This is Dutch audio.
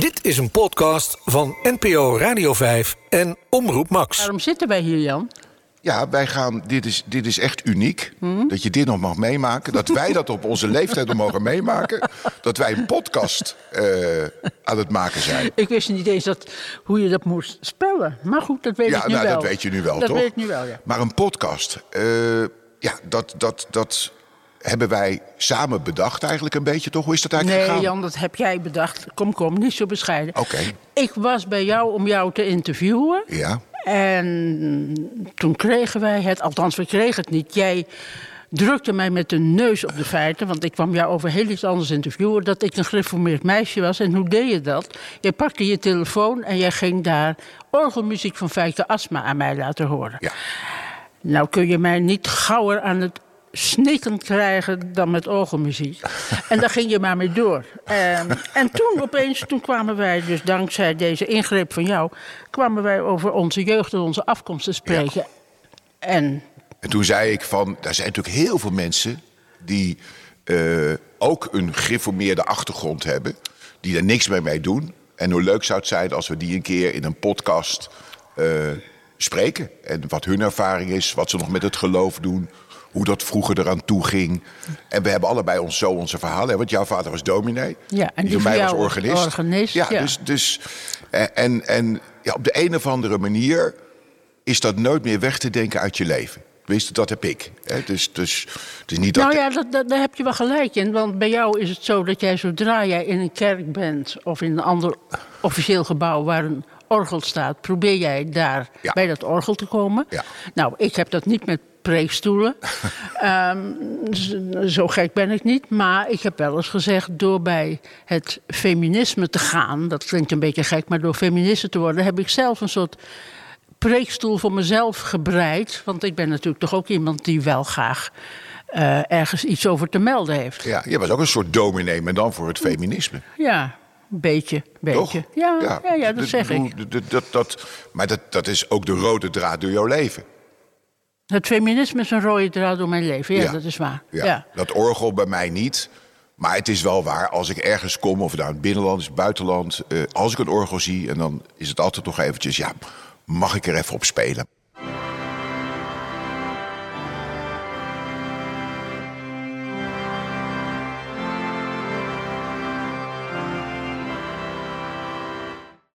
Dit is een podcast van NPO Radio 5 en Omroep Max. Waarom zitten wij hier, Jan? Ja, wij gaan. Dit is, dit is echt uniek. Dat je dit nog mag meemaken. Dat wij dat op onze leeftijd nog mogen meemaken. Dat wij een podcast eh, aan het maken zijn. Ik wist niet eens dat, hoe je dat moest spellen. Maar goed, dat weet Ja, ik nu nou, wel. dat weet je nu wel, dat toch? weet ik nu wel, ja. Maar een podcast, eh, ja, dat, dat, dat hebben wij samen bedacht eigenlijk een beetje, toch? Hoe is dat eigenlijk Nee, gegaan? Jan, dat heb jij bedacht. Kom, kom, niet zo bescheiden. Oké. Ik was bij jou om jou te interviewen. Ja, En toen kregen wij het, althans we kregen het niet. Jij drukte mij met de neus op de feiten, want ik kwam jou over heel iets anders interviewen, dat ik een gereformeerd meisje was. En hoe deed je dat? Je pakte je telefoon en jij ging daar orgelmuziek van Fijke Asma aan mij laten horen. ja. Nou kun je mij niet gauwer aan het snikken krijgen dan met orgelmuziek. En daar ging je maar mee door. En, en toen opeens, toen kwamen wij dus dankzij deze ingreep van jou... kwamen wij over onze jeugd en onze afkomst te spreken. En En toen zei ik van, er zijn natuurlijk heel veel mensen die eh, ook een geformeerde achtergrond hebben, die er niks mee mee doen. En hoe leuk zou het zijn als we die een keer in een podcast eh, spreken. En wat hun ervaring is, wat ze nog met het geloof doen, hoe dat vroeger eraan toe ging. En we hebben allebei ons zo onze verhalen. hè, Want jouw vader was dominee. Ja, en die van mij was organist. organist, Ja, ja. dus, dus eh, en, en ja, op de een of andere manier is dat nooit meer weg te denken uit je leven. Wist, dat heb ik. Hè? Dus, dus is niet dat. nou ja, dat, dat- daar heb je wel gelijk in. Want bij jou is het zo dat jij zodra jij in een kerk bent... of in een ander officieel gebouw waar een orgel staat... probeer jij daar Ja. bij dat orgel te komen. Ja. Nou, ik heb dat niet met preekstoelen. Ehm, zo gek ben ik niet. Maar ik heb wel eens gezegd, door bij het feminisme te gaan... dat klinkt een beetje gek, maar door feministe te worden... heb ik zelf een soort preekstoel voor mezelf gebreid. Want ik ben natuurlijk toch ook iemand die wel graag eh, ergens iets over te melden heeft. Ja, je was ook een soort dominee, maar dan voor het feminisme. Ja, een beetje, beetje. Toch? Ja, ja. ja, dat zeg ik. d- d- Dat, dat, maar dat, dat is ook de rode draad door jouw leven. Het feminisme is een rode draad door mijn leven. Ja, Ja. dat is waar. Ja. Ja. Dat orgel bij mij niet. Maar het is wel waar, als ik ergens kom, of nou in het binnenland is, het buitenland... eh, als ik een orgel zie, en dan is het altijd nog eventjes... ja, mag ik er even op spelen?